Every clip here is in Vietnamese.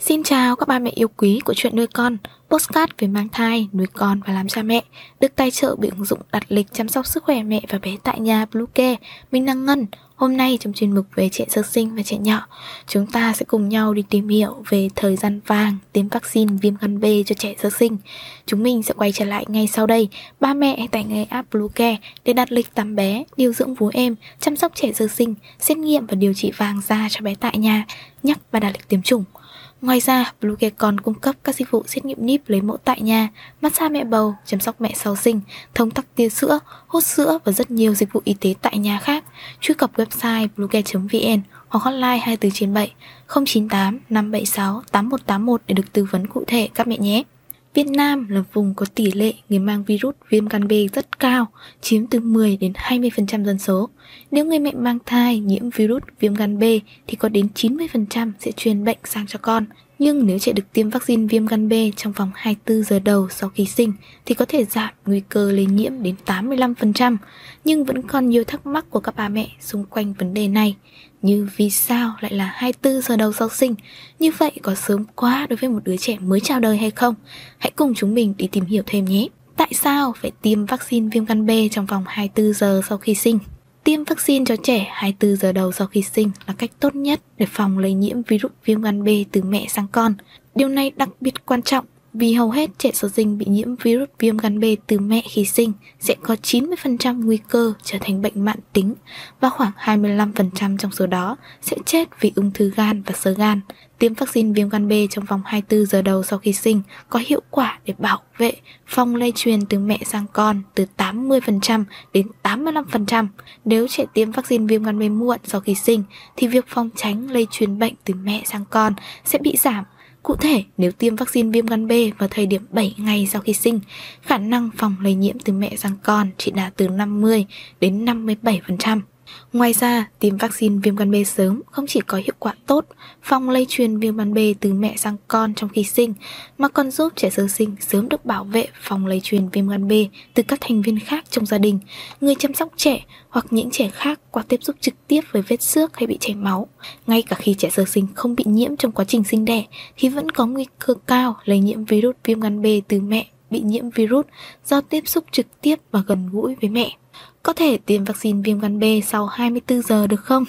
Xin chào các ba mẹ yêu quý của chuyện nuôi con, postcard về mang thai, nuôi con và làm cha mẹ, được tài trợ bởi ứng dụng đặt lịch chăm sóc sức khỏe mẹ và bé tại nhà Bluecare. Mình đang Ngân. Hôm nay trong chuyên mục về trẻ sơ sinh và trẻ nhỏ, chúng ta sẽ cùng nhau đi tìm hiểu về thời gian vàng tiêm vaccine viêm gan B cho trẻ sơ sinh. Chúng mình sẽ quay trở lại ngay sau đây, ba mẹ hãy tải ngay app Bluecare để đặt lịch tắm bé, điều dưỡng vú em, chăm sóc trẻ sơ sinh, xét nghiệm và điều trị vàng da cho bé tại nhà, nhắc và đặt lịch tiêm chủng. Ngoài ra, Bluecare còn cung cấp các dịch vụ xét nghiệm níp lấy mẫu tại nhà, massage mẹ bầu, chăm sóc mẹ sau sinh, thông tắc tia sữa, hút sữa và rất nhiều dịch vụ y tế tại nhà khác. Truy cập website bluecare.vn hoặc hotline 24 trên 7 098 576 8181 để được tư vấn cụ thể các mẹ nhé. Việt Nam là vùng có tỷ lệ người mang virus viêm gan B rất cao, chiếm từ 10 đến 20% dân số. Nếu người mẹ mang thai nhiễm virus viêm gan B thì có đến 90% sẽ truyền bệnh sang cho con. Nhưng nếu trẻ được tiêm vaccine viêm gan B trong vòng 24 giờ đầu sau khi sinh, thì có thể giảm nguy cơ lây nhiễm đến 85%. Nhưng vẫn còn nhiều thắc mắc của các bà mẹ xung quanh vấn đề này. Như vì sao lại là 24 giờ đầu sau sinh? Như vậy có sớm quá đối với một đứa trẻ mới chào đời hay không? Hãy cùng chúng mình đi tìm hiểu thêm nhé. Tại sao phải tiêm vaccine viêm gan B trong vòng 24 giờ sau khi sinh? Tiêm vaccine cho trẻ 24 giờ đầu sau khi sinh là cách tốt nhất để phòng lây nhiễm virus viêm gan B từ mẹ sang con. Điều này đặc biệt quan trọng vì hầu hết trẻ sơ sinh bị nhiễm virus viêm gan B từ mẹ khi sinh sẽ có 90% nguy cơ trở thành bệnh mãn tính và khoảng 25% trong số đó sẽ chết vì ung thư gan và sơ gan. Tiêm vaccine viêm gan B trong vòng 24 giờ đầu sau khi sinh có hiệu quả để bảo vệ phòng lây truyền từ mẹ sang con từ 80% đến 85%. Nếu trẻ tiêm vaccine viêm gan B muộn sau khi sinh thì việc phòng tránh lây truyền bệnh từ mẹ sang con sẽ bị giảm Cụ thể, nếu tiêm vaccine viêm gan B vào thời điểm 7 ngày sau khi sinh, khả năng phòng lây nhiễm từ mẹ sang con chỉ đạt từ 50 đến 57%. Ngoài ra, tiêm vaccine viêm gan B sớm không chỉ có hiệu quả tốt phòng lây truyền viêm gan B từ mẹ sang con trong khi sinh, mà còn giúp trẻ sơ sinh sớm được bảo vệ phòng lây truyền viêm gan B từ các thành viên khác trong gia đình, người chăm sóc trẻ hoặc những trẻ khác qua tiếp xúc trực tiếp với vết xước hay bị chảy máu. Ngay cả khi trẻ sơ sinh không bị nhiễm trong quá trình sinh đẻ thì vẫn có nguy cơ cao lây nhiễm virus viêm gan B từ mẹ bị nhiễm virus do tiếp xúc trực tiếp và gần gũi với mẹ. Có thể tiêm vaccine viêm gan B sau 24 giờ được không?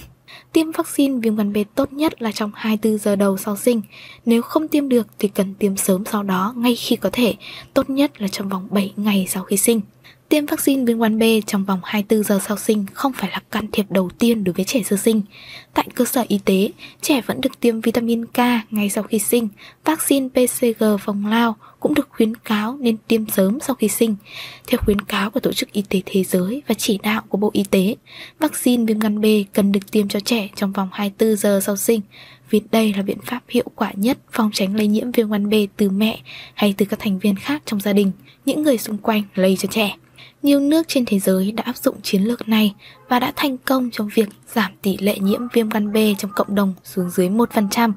Tiêm vaccine viêm gan B tốt nhất là trong 24 giờ đầu sau sinh. Nếu không tiêm được thì cần tiêm sớm sau đó ngay khi có thể, tốt nhất là trong vòng 7 ngày sau khi sinh. Tiêm vaccine viêm gan B trong vòng 24 giờ sau sinh không phải là can thiệp đầu tiên đối với trẻ sơ sinh. Tại cơ sở y tế, trẻ vẫn được tiêm vitamin K ngay sau khi sinh. Vaccine PCG phòng lao cũng được khuyến cáo nên tiêm sớm sau khi sinh. Theo khuyến cáo của Tổ chức Y tế Thế giới và chỉ đạo của Bộ Y tế, vaccine viêm gan B cần được tiêm cho trẻ trong vòng 24 giờ sau sinh vì đây là biện pháp hiệu quả nhất phòng tránh lây nhiễm viêm gan B từ mẹ hay từ các thành viên khác trong gia đình, những người xung quanh lây cho trẻ. Nhiều nước trên thế giới đã áp dụng chiến lược này và đã thành công trong việc giảm tỷ lệ nhiễm viêm gan B trong cộng đồng xuống dưới 1%.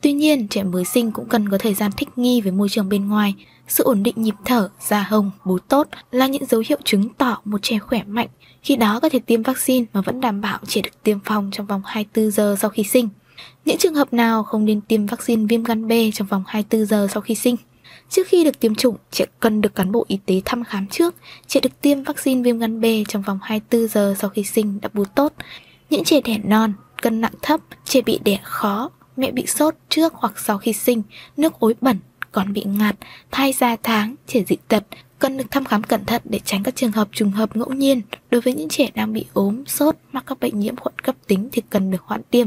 Tuy nhiên, trẻ mới sinh cũng cần có thời gian thích nghi với môi trường bên ngoài. Sự ổn định nhịp thở, da hồng, bú tốt là những dấu hiệu chứng tỏ một trẻ khỏe mạnh. Khi đó có thể tiêm vaccine mà vẫn đảm bảo trẻ được tiêm phòng trong vòng 24 giờ sau khi sinh. Những trường hợp nào không nên tiêm vaccine viêm gan B trong vòng 24 giờ sau khi sinh? Trước khi được tiêm chủng, trẻ cần được cán bộ y tế thăm khám trước. Trẻ được tiêm vaccine viêm gan B trong vòng 24 giờ sau khi sinh đã bú tốt. Những trẻ đẻ non, cân nặng thấp, trẻ bị đẻ khó, mẹ bị sốt trước hoặc sau khi sinh, nước ối bẩn, còn bị ngạt, thai ra tháng, trẻ dị tật, cần được thăm khám cẩn thận để tránh các trường hợp trùng hợp ngẫu nhiên. Đối với những trẻ đang bị ốm, sốt, mắc các bệnh nhiễm khuẩn cấp tính thì cần được hoãn tiêm.